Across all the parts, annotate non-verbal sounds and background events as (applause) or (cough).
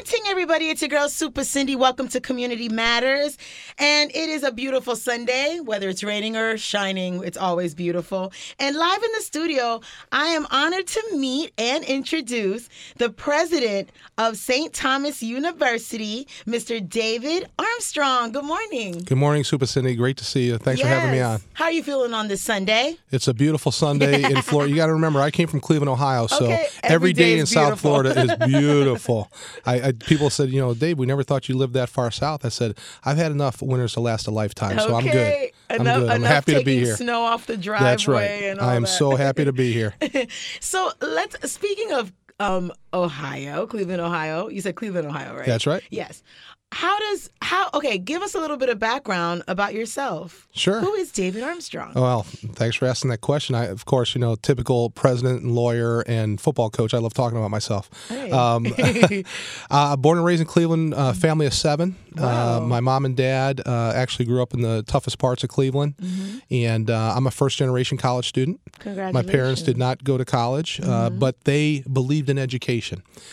morning, everybody. It's your girl, Super Cindy. Welcome to Community Matters. And it is a beautiful Sunday, whether it's raining or shining, it's always beautiful. And live in the studio, I am honored to meet and introduce the president of St. Thomas University, Mr. David Armstrong. Good morning. Good morning, Super Cindy. Great to see you. Thanks for having me on. How are you feeling on this Sunday? It's a beautiful Sunday in (laughs) Florida. You got to remember, I came from Cleveland, Ohio, so Okay, every every day day in South. Florida is beautiful. (laughs) I, I people said, you know, Dave, we never thought you lived that far south. I said, I've had enough winters to last a lifetime, so I'm good. I'm Enough, good. I'm happy to be here. Snow off the driveway. That's right. I am that. so happy to be here. (laughs) So let's. Speaking of um, Ohio, Cleveland, Ohio. You said Cleveland, Ohio, right? That's right. Yes. How does how? Okay, give us a little bit of background about yourself. Sure. Who is David Armstrong? Well, thanks for asking that question. I, of course, you know, typical president and lawyer and football coach. I love talking about myself. Hey. Um, (laughs) uh, born and raised in Cleveland, uh, family of seven. Wow. Uh, my mom and dad uh, actually grew up in the toughest parts of Cleveland, Mm-hmm. and uh, I'm a first generation college student. My parents did not go to college, uh, but they believed in education.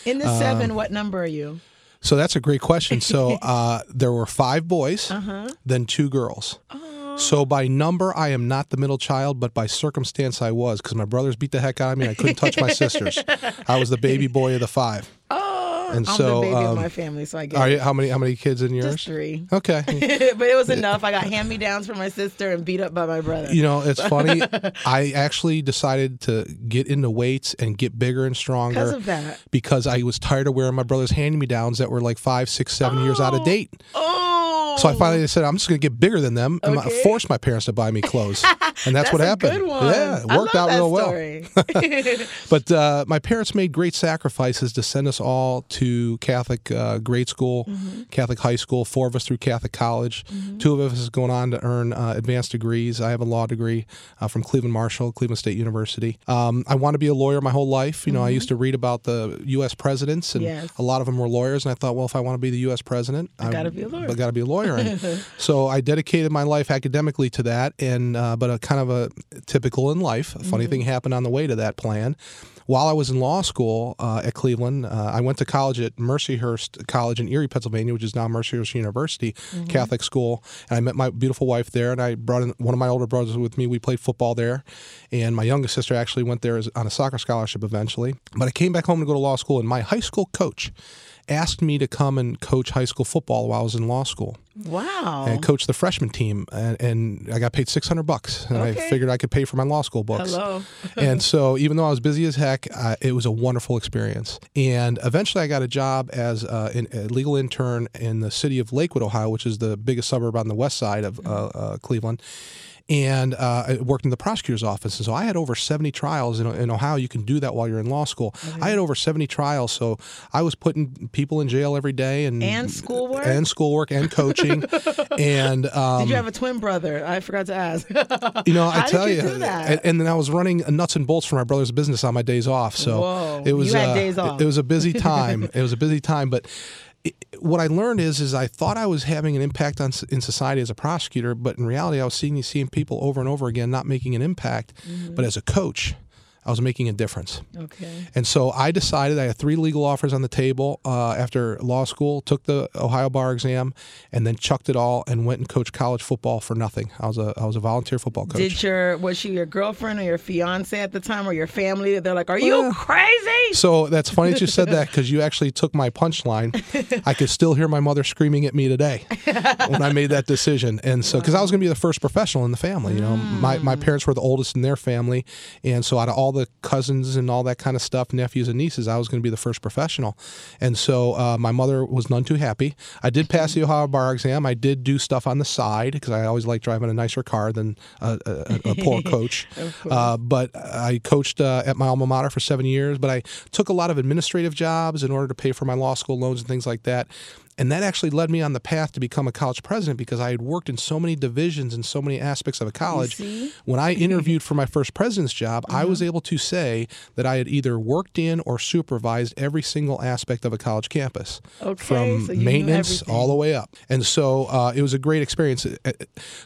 In the Um, seven, what number are you? So that's a great question. So (laughs) uh, there were five boys, Uh-huh. then two girls. Oh. So by number, I am not the middle child, but by circumstance, I was because my brothers beat the heck out of me. I couldn't touch my (laughs) sisters. I was the baby boy of the five. Oh, And I'm so, the baby of um, my family, so I get Are you, how many? How many kids in yours? Just three. Okay. (laughs) but it was enough. I got hand me downs from my sister and beat up by my brother. You know, it's (laughs) funny. I actually decided to get into weights and get bigger and stronger Because of that. because I was tired of wearing my brother's hand me downs that were like five, six, seven years out of Oh. date. Oh. So I finally said, I'm just going to get bigger than them and Okay. force my parents to buy me clothes. And (laughs) that's, what a happened. Yeah, it worked out real well. (laughs) (laughs) But uh, my parents made great sacrifices to send us all to Catholic uh, grade school, Mm-hmm. Catholic high school, four of us through Catholic college. Two of us is going on to earn uh, advanced degrees. I have a law degree uh, from Cleveland Marshall, Cleveland State University. Um, I want to be a lawyer my whole life. You know, I used to read about the U.S. presidents, and Mm-hmm. Yes. a lot of them were lawyers. And I thought, well, if I want to be the U.S. president, I gotta be a lawyer. I got to be a lawyer. (laughs) So I dedicated my life academically to that, and uh, but a kind of a typical in life. A funny thing happened on the way to that plan. While I was in law school uh, at Cleveland, uh, I went to college at Mercyhurst College in Erie, Pennsylvania, which is now Mercyhurst University, Catholic school. And I met my beautiful wife there, and I brought in one of my older brothers with me. We played football there, and my youngest sister actually went there as, on a soccer scholarship eventually. But I came back home to go to law school, and my high school coach asked me to come and coach high school football while I was in law school wow. and coach the freshman team, and, and I got paid six hundred bucks, and I figured I could pay for my law school books. Hello. (laughs) and so, even though I was busy as heck, uh, it was a wonderful experience. And eventually, I got a job as uh, an, a legal intern in the city of Lakewood, Ohio, which is the biggest suburb on the west side of uh, uh, Cleveland. And uh, I worked in the prosecutor's office. And so I had over 70 trials. In, in Ohio, you can do that while you're in law school. I had over 70 trials. So I was putting people in jail every day and, And schoolwork? and schoolwork and coaching. (laughs) and um, Did you have a twin brother? I forgot to ask. you know, I tell you you? And, and then I was running nuts and bolts for my brother's business on my days off. So Whoa. it was uh, it- It, was a busy time. it was a busy (laughs) time, but. What I learned is, is I thought I was having an impact on in society as a prosecutor, but in reality, I was seeing seeing people over and over again not making an impact. Mm-hmm. But as a coach, I was making a difference. okay. And so I decided I had three legal offers on the table uh, after law school, took the Ohio bar exam, and then chucked it all and went and coached college football for nothing. I was a I was a volunteer football coach. Did your was she your girlfriend or your fiance at the time or your family? They're like, "Are you Well, crazy?" So that's funny that you said that (laughs) because you actually took my punchline. I could still hear my mother screaming at me today when I made that decision. And so, because I was going to be the first professional in the family, you know, my, my parents were the oldest in their family. And so, out of all the cousins and all that kind of stuff, nephews and nieces, I was going to be the first professional. And so, uh, my mother was none too happy. I did pass the Ohio bar exam. I did do stuff on the side because I always like driving a nicer car than a, a, a- a (laughs) poor coach. Uh, but I coached uh, at my alma mater for seven years. But I took a lot of administrative jobs in order to pay for my law school loans and things like that. And that actually led me on the path to become a college president because I had worked in so many divisions and so many aspects of a college. When I interviewed for my first president's job, mm-hmm. I was able to say that I had either worked in or supervised every single aspect of a college campus, okay, from so maintenance all the way up. And so uh, it was a great experience. Uh, uh,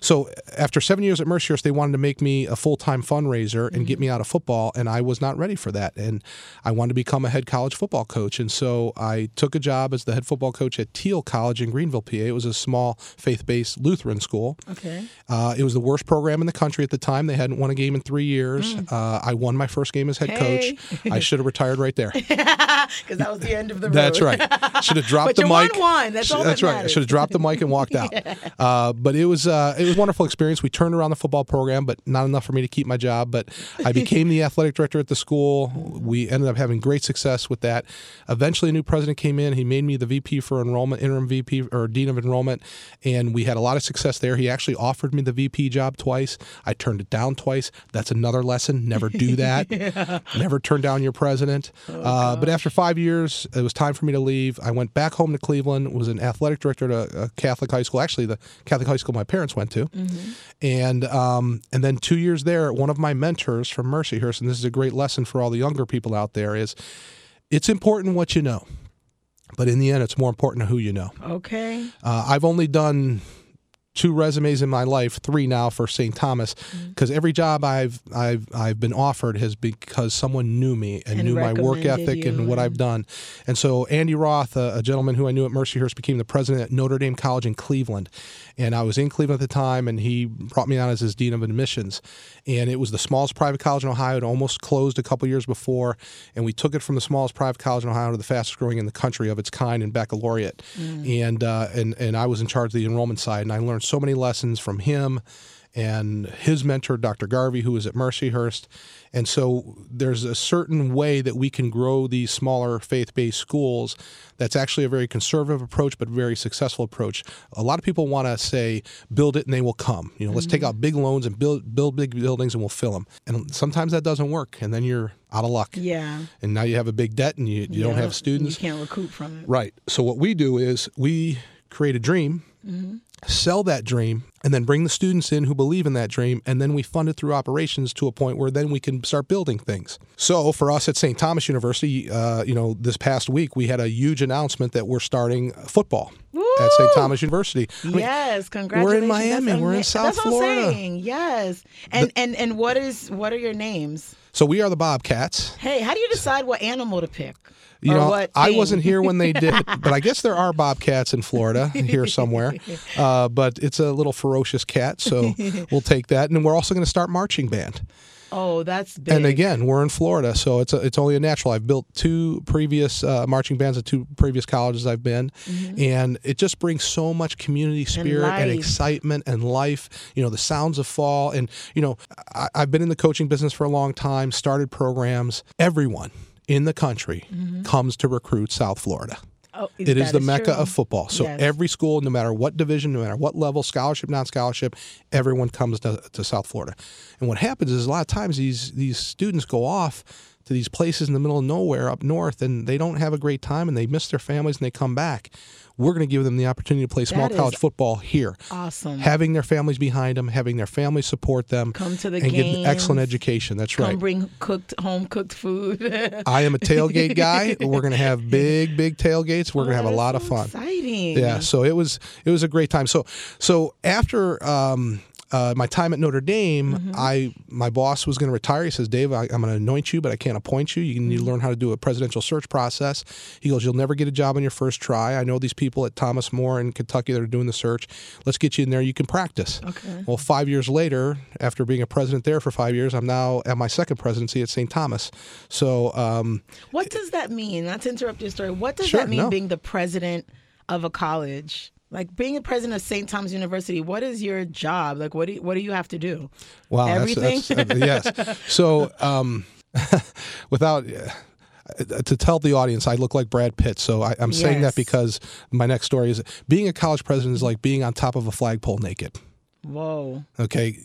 so after seven years at Mercyhurst, they wanted to make me a full time fundraiser and mm-hmm. get me out of football, and I was not ready for that. And I wanted to become a head college football coach, and so I took a job as the head football coach at Thiel College in Greenville, PA. It was a small faith-based Lutheran school. Okay. Uh, it was the worst program in the country at the time. They hadn't won a game in three years. Mm. Uh, I won my first game as head hey. coach. I should have retired right there (laughs) because that was the end of the road. That's right. Should have dropped the mic. One, That's all. That's that right. I should have dropped the mic and walked (laughs) out. yeah. uh, but it was uh, it was a wonderful experience. We turned around the football program, but not enough for me to keep my job. But I (laughs) became the athletic director at the school. We ended up having great success with that. Eventually, a new president came in. He made me the VP for enrollment, interim VP or dean of enrollment, and we had a lot of success there. He actually offered me the VP job twice. I turned it down twice. That's another lesson. Never do (laughs) that. yeah. Never turn down your president. Oh, uh, but after five years, it was time for me to leave. I went back home to Cleveland. Was an athletic director at a, a Catholic high school. Actually, the Catholic high school my parents went to, mm-hmm. and um, and then two years there, one of my mentors from Mercyhurst, and this is a great lesson for all the younger people out there, is it's important what you know. But in the end, it's more important to who you know. Okay. Uh, I've only done two resumes in my life, three now for St. Thomas, because mm-hmm. every job I've I've I've been offered has because someone knew me and, and knew my work ethic and what I've done. And so Andy Roth, a, a, gentleman who I knew at Mercyhurst, became the president at Notre Dame College in Cleveland, and I was in Cleveland at the time, and he brought me on as his dean of admissions, and it was the smallest private college in Ohio. It almost closed a couple years before, and we took it from the smallest private college in Ohio to the fastest growing in the country of its kind in baccalaureate, mm. and uh, and and I was in charge of the enrollment side, and I learned so many lessons from him and his mentor, Dr. Garvey, who was at Mercyhurst. And so there's a certain way that we can grow these smaller faith based schools that's actually a very conservative approach, but very successful approach. A lot of people want to say, build it and they will come. You know, mm-hmm. let's take mm-hmm. out big loans and build, build big buildings and we'll fill them. And sometimes that doesn't work. And then you're out of luck. Yeah. And now you have a big debt and you, you yeah, don't have students. You can't recoup from it. Right. So what we do is we create a dream. Mm-hmm sell that dream and then bring the students in who believe in that dream and then we fund it through operations to a point where then we can start building things. So for us at st thomas university uh, you know this past week we had a huge announcement that we're starting football Woo! at st thomas university. I mean, yes congratulations we're in miami that's we're in south that's florida. saying. yes. And the, and and what is what are your names so we are the bobcats hey how do you decide what animal to pick you know, I wasn't here when they (laughs) did, but I guess there are bobcats in Florida here somewhere. Uh, but it's a little ferocious cat, so (laughs) we'll take that. And we're also going to start marching band. Oh, that's big. And again, we're in Florida, so it's a, it's only a natural. I've built two previous uh, marching bands at two previous colleges I've been, mm-hmm. and it just brings so much community spirit and, and, excitement and life. You know, the sounds of fall, and you know, I, I've been in the coaching business for a long time. Started programs. Everyone in the country mm-hmm. comes to recruit South Florida. Oh, it is the mecca true. of football. So yes. every school, no matter what division, no matter what level, scholarship, non-scholarship, everyone comes to, to South Florida. And what happens is a lot of times these these students go off to these places in the middle of nowhere up north and they don't have a great time and they miss their families and they come back. We're going to give them the opportunity to play small that college football here. Awesome. Having their families behind them, having their families support them. Come to the and games. get an excellent education. That's right. Come right. bring cooked home cooked food. I am a tailgate guy. (laughs) We're going to have big big tailgates. We're oh, going to have a lot so of fun. Exciting. Yeah, so it was it was a great time. So so after um, uh, my time at Notre Dame, mm-hmm. I my boss was going to retire. He says, "Dave, I, am going to anoint you, but I can't appoint you. You need to mm-hmm. learn how to do a presidential search process." He goes, "You'll never get a job on your first try. I know these people at Thomas More in Kentucky that are doing the search. Let's get you in there. You can practice." Okay. Well, five years later, after being a president there for five years, I'm now at my second presidency at St. Thomas. So, um, what does that mean? Not to interrupt your story. What does sure, that mean no. being the president of a college? Like being a president of St. Thomas University, what is your job? Like, what do you, what do you have to do? Wow, everything. That's, that's, uh, yes. So, um, (laughs) without. Uh, to tell the audience, I look like Brad Pitt. So I, am yes. saying that because my next story is being a college president is like being on top of a flagpole naked. Whoa. Okay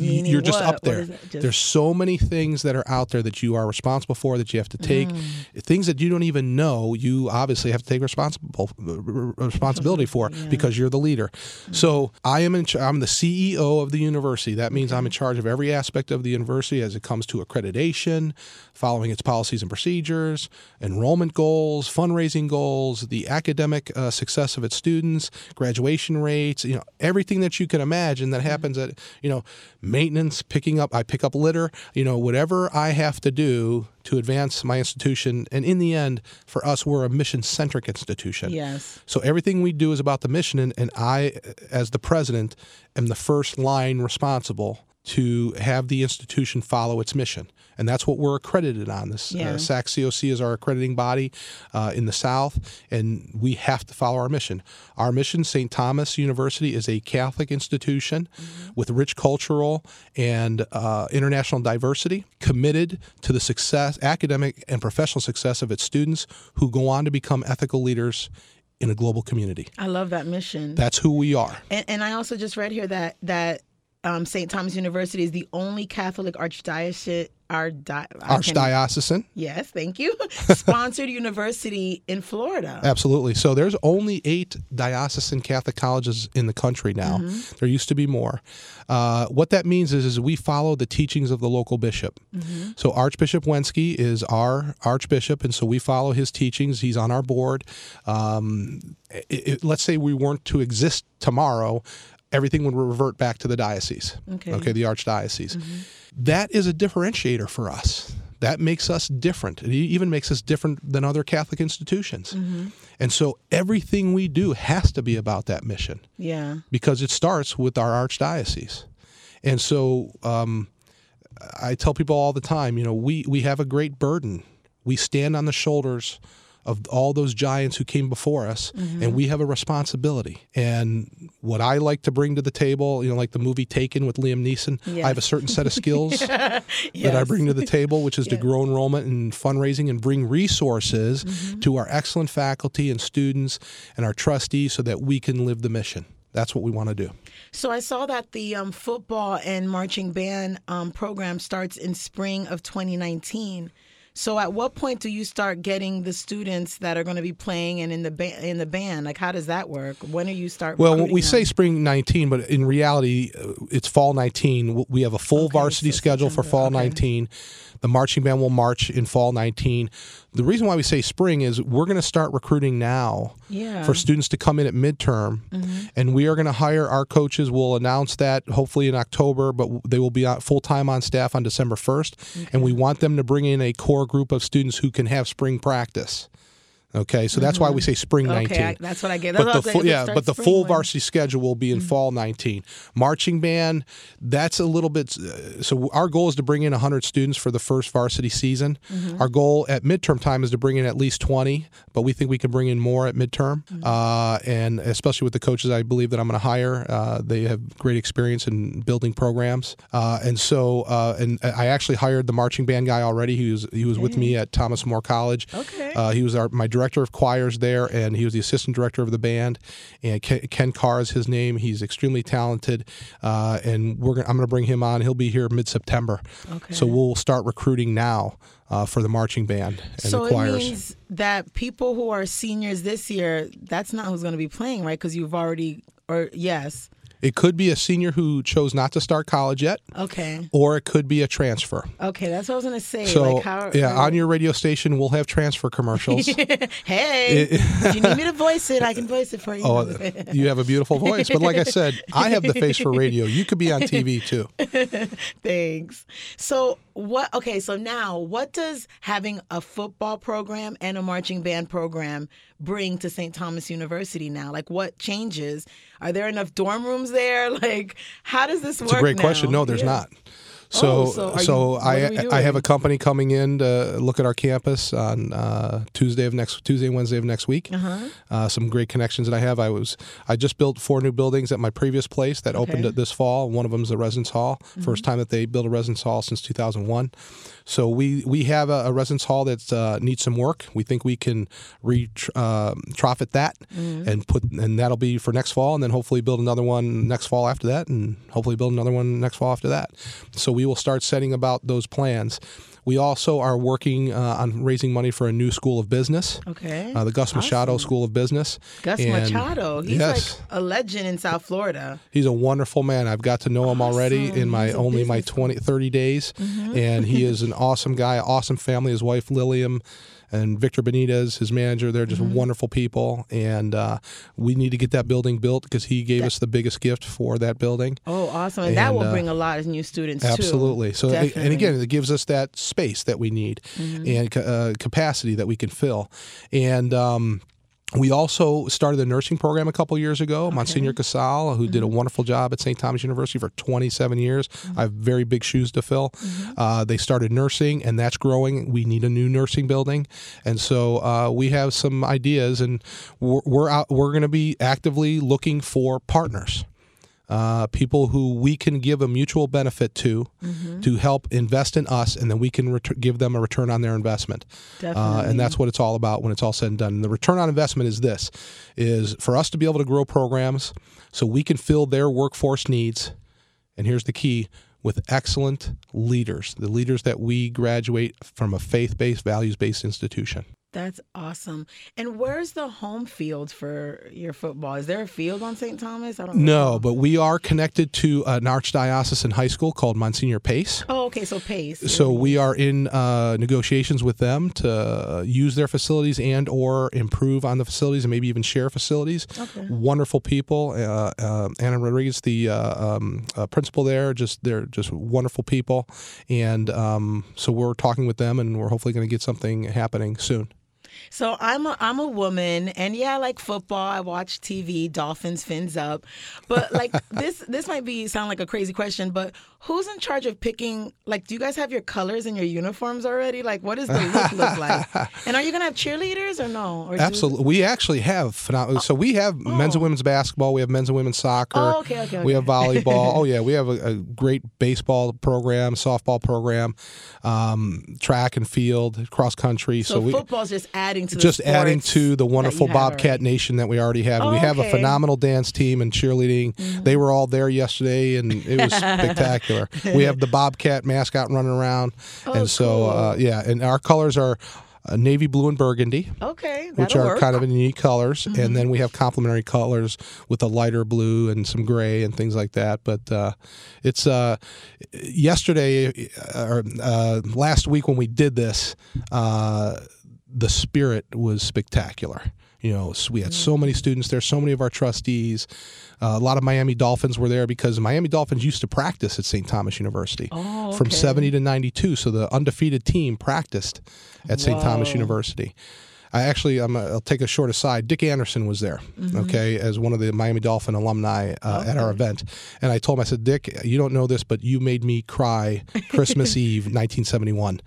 Meaning you're just what? up there. What is that? Just- There's so many things that are out there that you are responsible for that you have to take. Mm. Things that you don't even know, you obviously have to take responsible responsibility for because you're the leader. So I am in. I'm the CEO of the university. That means I'm in charge of every aspect of the university as it comes to accreditation, following its policies and procedures, enrollment goals, fundraising goals, the academic uh, success of its students, graduation rates. You know everything that you can imagine that happens at you know maintenance, picking up. I pick up litter. You know whatever I have to do to advance my institution. And in the end, for us, we're a mission centric institution. Yes. So everything we do is about the mission, and, and I, as the president, am the first line responsible to have the institution follow its mission. And that's what we're accredited on. This Yeah. uh, SACSCOC is our accrediting body uh, in the South, and we have to follow our mission. Our mission, St. Thomas University, is a Catholic institution with rich cultural and uh, international diversity, committed to the success, academic and professional success of its students who go on to become ethical leaders in a global community. I love that mission. That's who we are. And, and I also just read here that that um, St. Thomas University is the only Catholic archdiocese. Our di- I can- Archdiocesan. Yes, thank you. (laughs) Sponsored university in Florida. Absolutely. So there's only eight diocesan Catholic colleges in the country now. Mm-hmm. There used to be more. Uh, what that means is, is we follow the teachings of the local bishop. Mm-hmm. So Archbishop Wenski is our archbishop, and so we follow his teachings. He's on our board. Um, i i let's say we weren't to exist tomorrow. Everything would revert back to the diocese. Okay. Okay, the archdiocese. That is a differentiator for us. That makes us different. It even makes us different than other Catholic institutions. And so everything we do has to be about that mission Yeah. because it starts with our archdiocese. And so um, I tell people all the time, you know, we, we have a great burden. We stand on the shoulders of all those giants who came before us, and we have a responsibility. And what I like to bring to the table, you know, like the movie Taken with Liam Neeson, I have a certain set of skills (laughs) that I bring to the table, which is to grow enrollment and fundraising and bring resources Mm-hmm. to our excellent faculty and students and our trustees so that we can live the mission. That's what we want to do. So I saw that the um, football and marching band um, program starts in spring of 2019. So at what point do you start getting the students that are going to be playing and in the ba- in the band? Like how does that work? When do you start? Well, we them? say spring 19, but in reality, uh, it's fall 19. We have a full Okay, varsity so schedule for fall okay. 19. The marching band will march in fall 19. The reason why we say spring is we're going to start recruiting now Yeah. for students to come in at midterm, mm-hmm. and we are going to hire our coaches. We'll announce that hopefully in October, but they will be full time on staff on December 1st, and we want them to bring in a core group of students who can have spring practice. Okay, so that's why we say spring 19 Okay, I, that's what I get. That's but the full, yeah, but the full when- varsity schedule will be in fall 19. Marching band, that's a little bit. Uh, so our goal is to bring in 100 students for the first varsity season. Our goal at midterm time is to bring in at least 20, but we think we can bring in more at midterm. Uh, and especially with the coaches, I believe that I'm going to hire. Uh, they have great experience in building programs, uh, and so uh, and I actually hired the marching band guy already. He was he was with me at Thomas More College. Okay. Uh, he was our my director of choirs there, and he was the assistant director of the band. And Ken, Ken Carr is his name. He's extremely talented, uh, and we're gonna, I'm going to bring him on. He'll be here mid September. Okay. So we'll start recruiting now uh, for the marching band and so the it means that people who are seniors this year, that's not who's going to be playing, right? Because you've already, or yes, it could be a senior who chose not to start college yet, okay, or it could be a transfer. okay, that's what I was going to say. So like how, yeah, how- on your radio station we'll have transfer commercials. (laughs) hey, if you need me to voice it, I can voice it for you. Oh, you have a beautiful voice, but like I said, I have the face for radio. You could be on TV too. (laughs) Thanks. So what? Okay, so now what does having a football program and a marching band program bring to St. Thomas University now? Like, what changes? Are there enough dorm rooms there? (laughs) Like, how does this work? It's a great now? question. No, there's Yeah. not. So, Oh, so so you- what are we I I have a company coming in to look at our campus on uh, Tuesday of next Tuesday and Wednesday of next week. Uh-huh. Uh, some great connections that I have. I was I just built four new buildings at my previous place that opened Okay. it this fall. One of them is a residence hall. First time that they built a residence hall since 2001. So we we have a, a residence hall that uh, needs some work. We think we can re uh, profit that and put and that'll be for next fall, and then hopefully build another one next fall after that, and hopefully build another one next fall after that. So we will start setting about those plans. We also are working uh, on raising money for a new school of business, Okay. uh, the Gus Machado School of Business. Gus And- Machado. He's yes. like a legend in South Florida. He's a wonderful man. I've got to know him already in my He's only my business Mm-hmm. 20, 30 days. And he is an (laughs) awesome guy, awesome family. His wife, Lilium, and Victor Benitez, his manager. They're just Mm-hmm. wonderful people. And uh, we need to get that building built because he gave us the biggest gift for that building. Oh, awesome. And, that will uh, bring a lot of new students too. Absolutely. So, and Definitely. Mm-hmm. again, it gives us that space that we need and uh, capacity that we can fill. And um, we also started a nursing program a couple years ago. Monsignor Casale, who Mm-hmm. did a wonderful job at St. Thomas University for 27 years. Mm-hmm. I have very big shoes to fill. Uh, they started nursing, and that's growing. We need a new nursing building, and so uh, we have some ideas, and we're, we're out. We're going to be actively looking for partners uh, people who we can give a mutual benefit to Mm-hmm. to help invest in us, and then we can ret- give them a return on their investment. Uh, and that's what it's all about when it's all said and done. And the return on investment is this: is for us to be able to grow programs so we can fill their workforce needs. And here's the key: with excellent leaders, the leaders that we graduate from a faith-based, values-based institution. That's awesome. And where's the home field for your football? Is there a field on St. Thomas? I don't No, recall. but we are connected to an archdiocesan high school called Monsignor Pace. Oh, okay. So Pace. So we are in uh, negotiations with them to use their facilities and or improve on the facilities and maybe even share facilities. Okay. Wonderful people. Uh, uh, Anna Rodriguez, the uh, um, uh, principal there, just they're just wonderful people, and um, so we're talking with them, and we're hopefully going to get something happening soon. So I'm a I'm a woman, and yeah, I like football. I watch TV, Dolphins, fins up. But like (laughs) this this might be sound like a crazy question, but who's in charge of picking? Like, do you guys have your colors and your uniforms already? Like, what does the look look like? (laughs) And are you gonna have cheerleaders or no? Or do- Absolutely, we actually have phenomenal. So we have men's and women's basketball. We have men's and women's soccer. Oh, okay, okay, We have (laughs) volleyball. oh yeah, we have a, a great baseball program, softball program, um, track and field, cross country. So, So, we football's just adding to just adding to the wonderful Bobcat already. Nation that we already have. Oh, we have a okay. Mm-hmm. phenomenal dance team and cheerleading. They were all there yesterday, and it was (laughs) spectacular. we have the Bobcat mascot running around, Oh, and so uh, yeah, and our colors are. Uh, navy blue and burgundy, Okay, which are work. Mm-hmm. kind of unique colors, and then we have complementary colors with a lighter blue and some gray and things like that. But uh, it's uh, yesterday uh, or uh, last week when we did this, uh, the spirit was spectacular. You know, we had so many students there, so many of our trustees. Uh, a lot of Miami Dolphins were there because Miami Dolphins used to practice at St. Thomas University Oh, from 70 to 92. So the undefeated team practiced at St. Thomas University. I actually, I'm, uh, I'll take a short aside. Dick Anderson was there, Mm-hmm. okay, as one of the Miami Dolphin alumni uh, at our event. And I told him, I said, Dick, you don't know this, but you made me cry Christmas (laughs) Eve, 1971.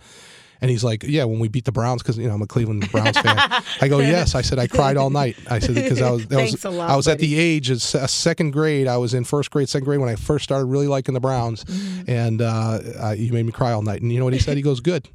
And he's like, "Yeah, when we beat the Browns, because you know I'm a Cleveland Browns fan." I go, "Yes." I said, "I cried all night." I said because I was, that was lot, I was at the age of se- second grade. I was in first grade, second grade when I first started really liking the Browns, Mm-hmm. and uh, uh, you made me cry all night. And you know what he said? He goes, "Good."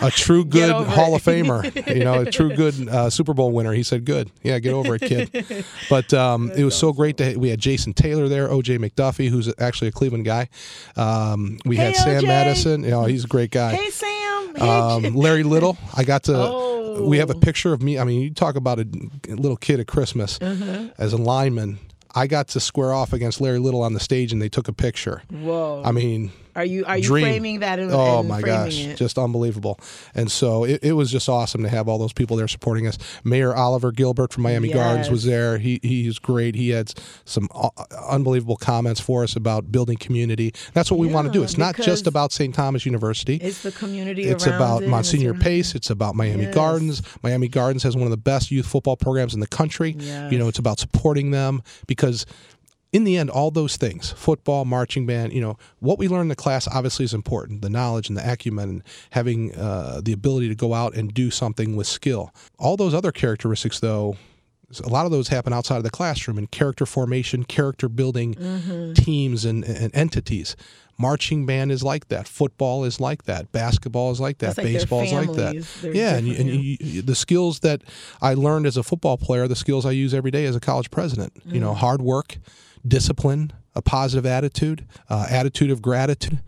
a true (laughs) good Hall it. of Famer, you know, a true good uh, Super Bowl winner. He said, "Good, yeah, get over it, kid." But um, it was so great to we had Jason Taylor there, OJ McDuffie, who's actually a Cleveland guy. Um, we Hey, had Sam Madison. You know, he's a great guy. Hey Sam. Um, Larry Little, I got to. Oh. We have a picture of me. I mean, you talk about a little kid at Christmas Uh-huh. as a lineman. I got to square off against Larry Little on the stage, and they took a picture. Whoa. I mean, are you are you dream. framing that? In, Oh and my gosh, it? just unbelievable! And so it, it was just awesome to have all those people there supporting us. Mayor Oliver Gilbert from Miami Gardens was there. He he's great. He had some uh, unbelievable comments for us about building community. That's what we want to do. It's not just about St. Thomas University. It's the community. It's around about it, Monsignor it's Pace. It's about Miami Yes. Gardens. Miami Gardens has one of the best youth football programs in the country. You know, it's about supporting them because in the end, all those things football, marching band, you know, what we learn in the class obviously is important the knowledge and the acumen and having uh, the ability to go out and do something with skill. All those other characteristics, though, a lot of those happen outside of the classroom in character formation, character building mm-hmm. teams and, and, entities. Marching band is like that. Football is like that. Basketball is like that. Like Baseball is like that. They're yeah, and, and you, the skills that I learned as a football player, the skills I use every day as a college president. Mm-hmm. You know, mm. hard work, discipline, a positive attitude, uh, attitude of gratitude,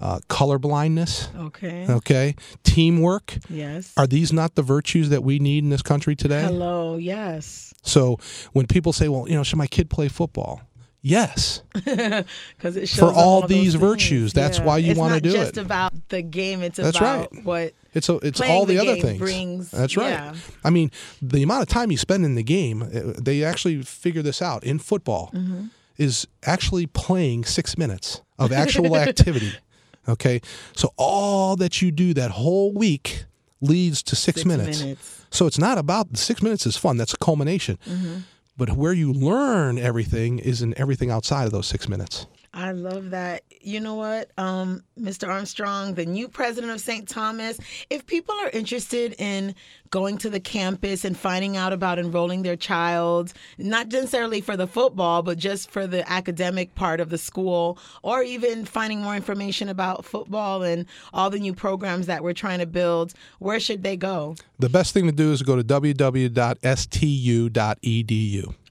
uh, color blindness. Okay. Okay. Teamwork. Yes. Are these not the virtues that we need in this country today? Hello. Yes. So when people say, "Well, you know, should my kid play football?" Yes, (laughs) because it shows for all, all these virtues. That's yeah. why you want to do it. It's just about the game. It's That's about right. what it's a, it's all the, the other things. Brings, That's right. Yeah. I mean, the amount of time you spend in the game, uh, they actually figure this out in football. Mm-hmm. Is actually playing six minutes of actual (laughs) activity. Okay, so all that you do that whole week leads to six, six minutes. minutes. So it's not about six minutes is fun. That's a culmination. Mm-hmm. But where you learn everything is in everything outside of those six minutes. I love that. You know what, um, Mr. Armstrong, the new president of St. Thomas, if people are interested in going to the campus and finding out about enrolling their child, not necessarily for the football, but just for the academic part of the school, or even finding more information about football and all the new programs that we're trying to build, where should they go? The best thing to do is go to www.stu.edu.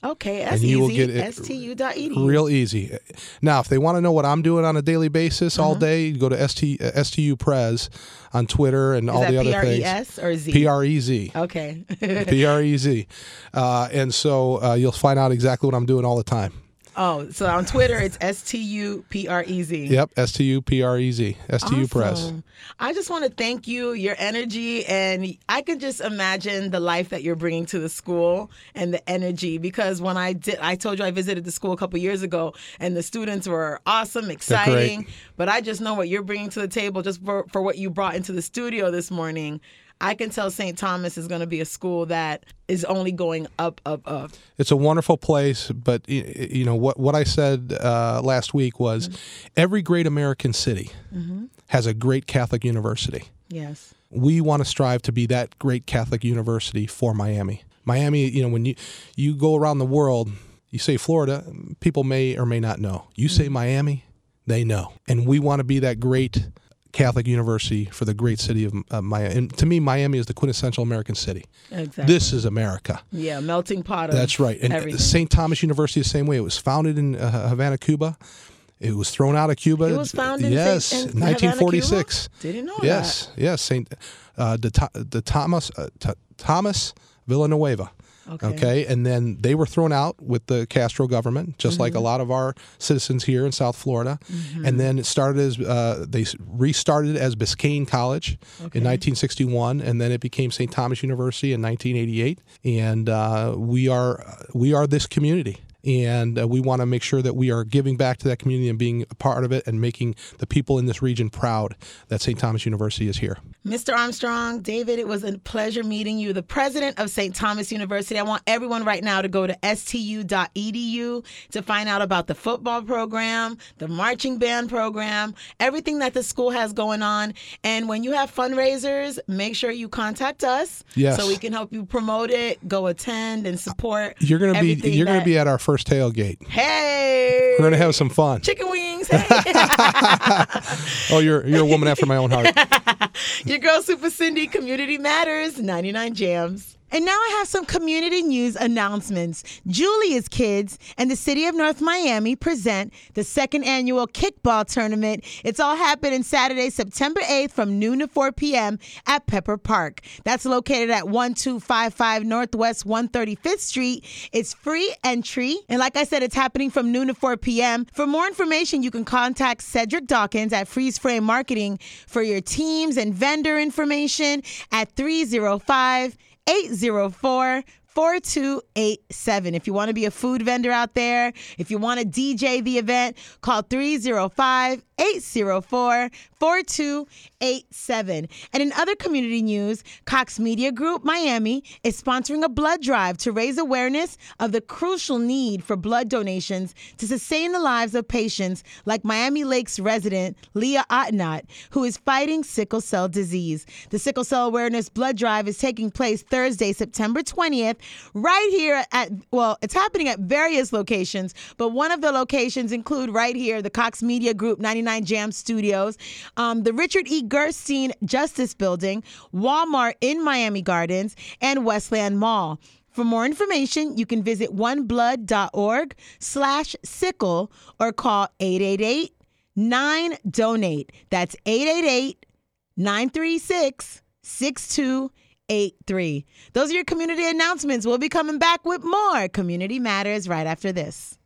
Okay, that's and you easy. will get it stu.edu. Real easy. Now, if they want to know what I'm doing on a daily basis all uh-huh. day, go to ST, uh, STU Prez on Twitter and Is all the other P-R-E-S things. P R E S or Z? P R E Z. Okay. (laughs) P R E Z. Uh, and so uh, you'll find out exactly what I'm doing all the time. Oh, so on Twitter it's S T U P R E Z. Yep, S T U P R E Z. S T U Press. I just want to thank you, your energy, and I can just imagine the life that you're bringing to the school and the energy. Because when I did, I told you I visited the school a couple years ago, and the students were awesome, exciting. But I just know what you're bringing to the table, just for, for what you brought into the studio this morning. I can tell St. Thomas is going to be a school that is only going up, up, up. It's a wonderful place, but you know what? What I said uh, last week was, mm-hmm. every great American city mm-hmm. has a great Catholic university. Yes, we want to strive to be that great Catholic university for Miami. Miami, you know, when you you go around the world, you say Florida, people may or may not know. You say mm-hmm. Miami, they know, and we want to be that great Catholic University for the great city of uh, Miami. And to me, Miami is the quintessential American city. Exactly. This is America. Yeah, melting pot of That's right. And St. Thomas University, the same way. It was founded in uh, Havana, Cuba. It was thrown out of Cuba. It was founded yes, in, 1946. Didn't know yes, that. Yes, Saint uh, the, the Thomas uh, Thomas Villanueva. Okay. okay. And then they were thrown out with the Castro government, just mm-hmm. like a mm-hmm. lot of our citizens here in South Florida. Mm-hmm. And then it started as, uh, they restarted as Biscayne College okay. in 1961. And then it became St. Thomas University in 1988. And uh, we are, we are this community and uh, we want to make sure that we are giving back to that community and being a part of it and making the people in this region proud that St. Thomas University is here. Mr. Armstrong, David, it was a pleasure meeting you, the president of St. Thomas University. I want everyone right now to go to stu.edu to find out about the football program, the marching band program, everything that the school has going on. And when you have fundraisers, make sure you contact us yes. so we can help you promote it, go attend and support. You're going to be you're going to be at our first tailgate. Hey. We're going to have some fun. Chicken wings. (laughs) Hey. oh, you're you're a woman after my own heart. (laughs) Your girl Super Cindy, Community Matters, 99 Jamz. And now I have some community news announcements. Julia's Kids and the City of North Miami present the second annual kickball tournament. It's all happening Saturday, September 8th from noon to 4 p.m. at Pepper Park. That's located at 1255 Northwest 135th Street. It's free entry. And like I said, it's happening from noon to 4 p.m. For more information, you can contact Cedric Dawkins at Freeze Frame Marketing for your teams and vendor information at 305- 804 4287. If you want to be a food vendor out there, if you want to DJ the event, call 305 804 4287. And in other community news, Cox Media Group Miami is sponsoring a blood drive to raise awareness of the crucial need for blood donations to sustain the lives of patients like Miami Lakes resident Leah Ottenot, who is fighting sickle cell disease. The Sickle Cell Awareness Blood Drive is taking place Thursday, September 20th, right here at, well, it's happening at various locations, but one of the locations include right here the Cox Media Group 99 Jam Studios, um, the Richard E. Gerstein Justice Building, Walmart in Miami Gardens, and Westland Mall. For more information, you can visit oneblood.org slash sickle or call 888 9 donate. That's 888 936 6283. Those are your community announcements. We'll be coming back with more Community Matters right after this.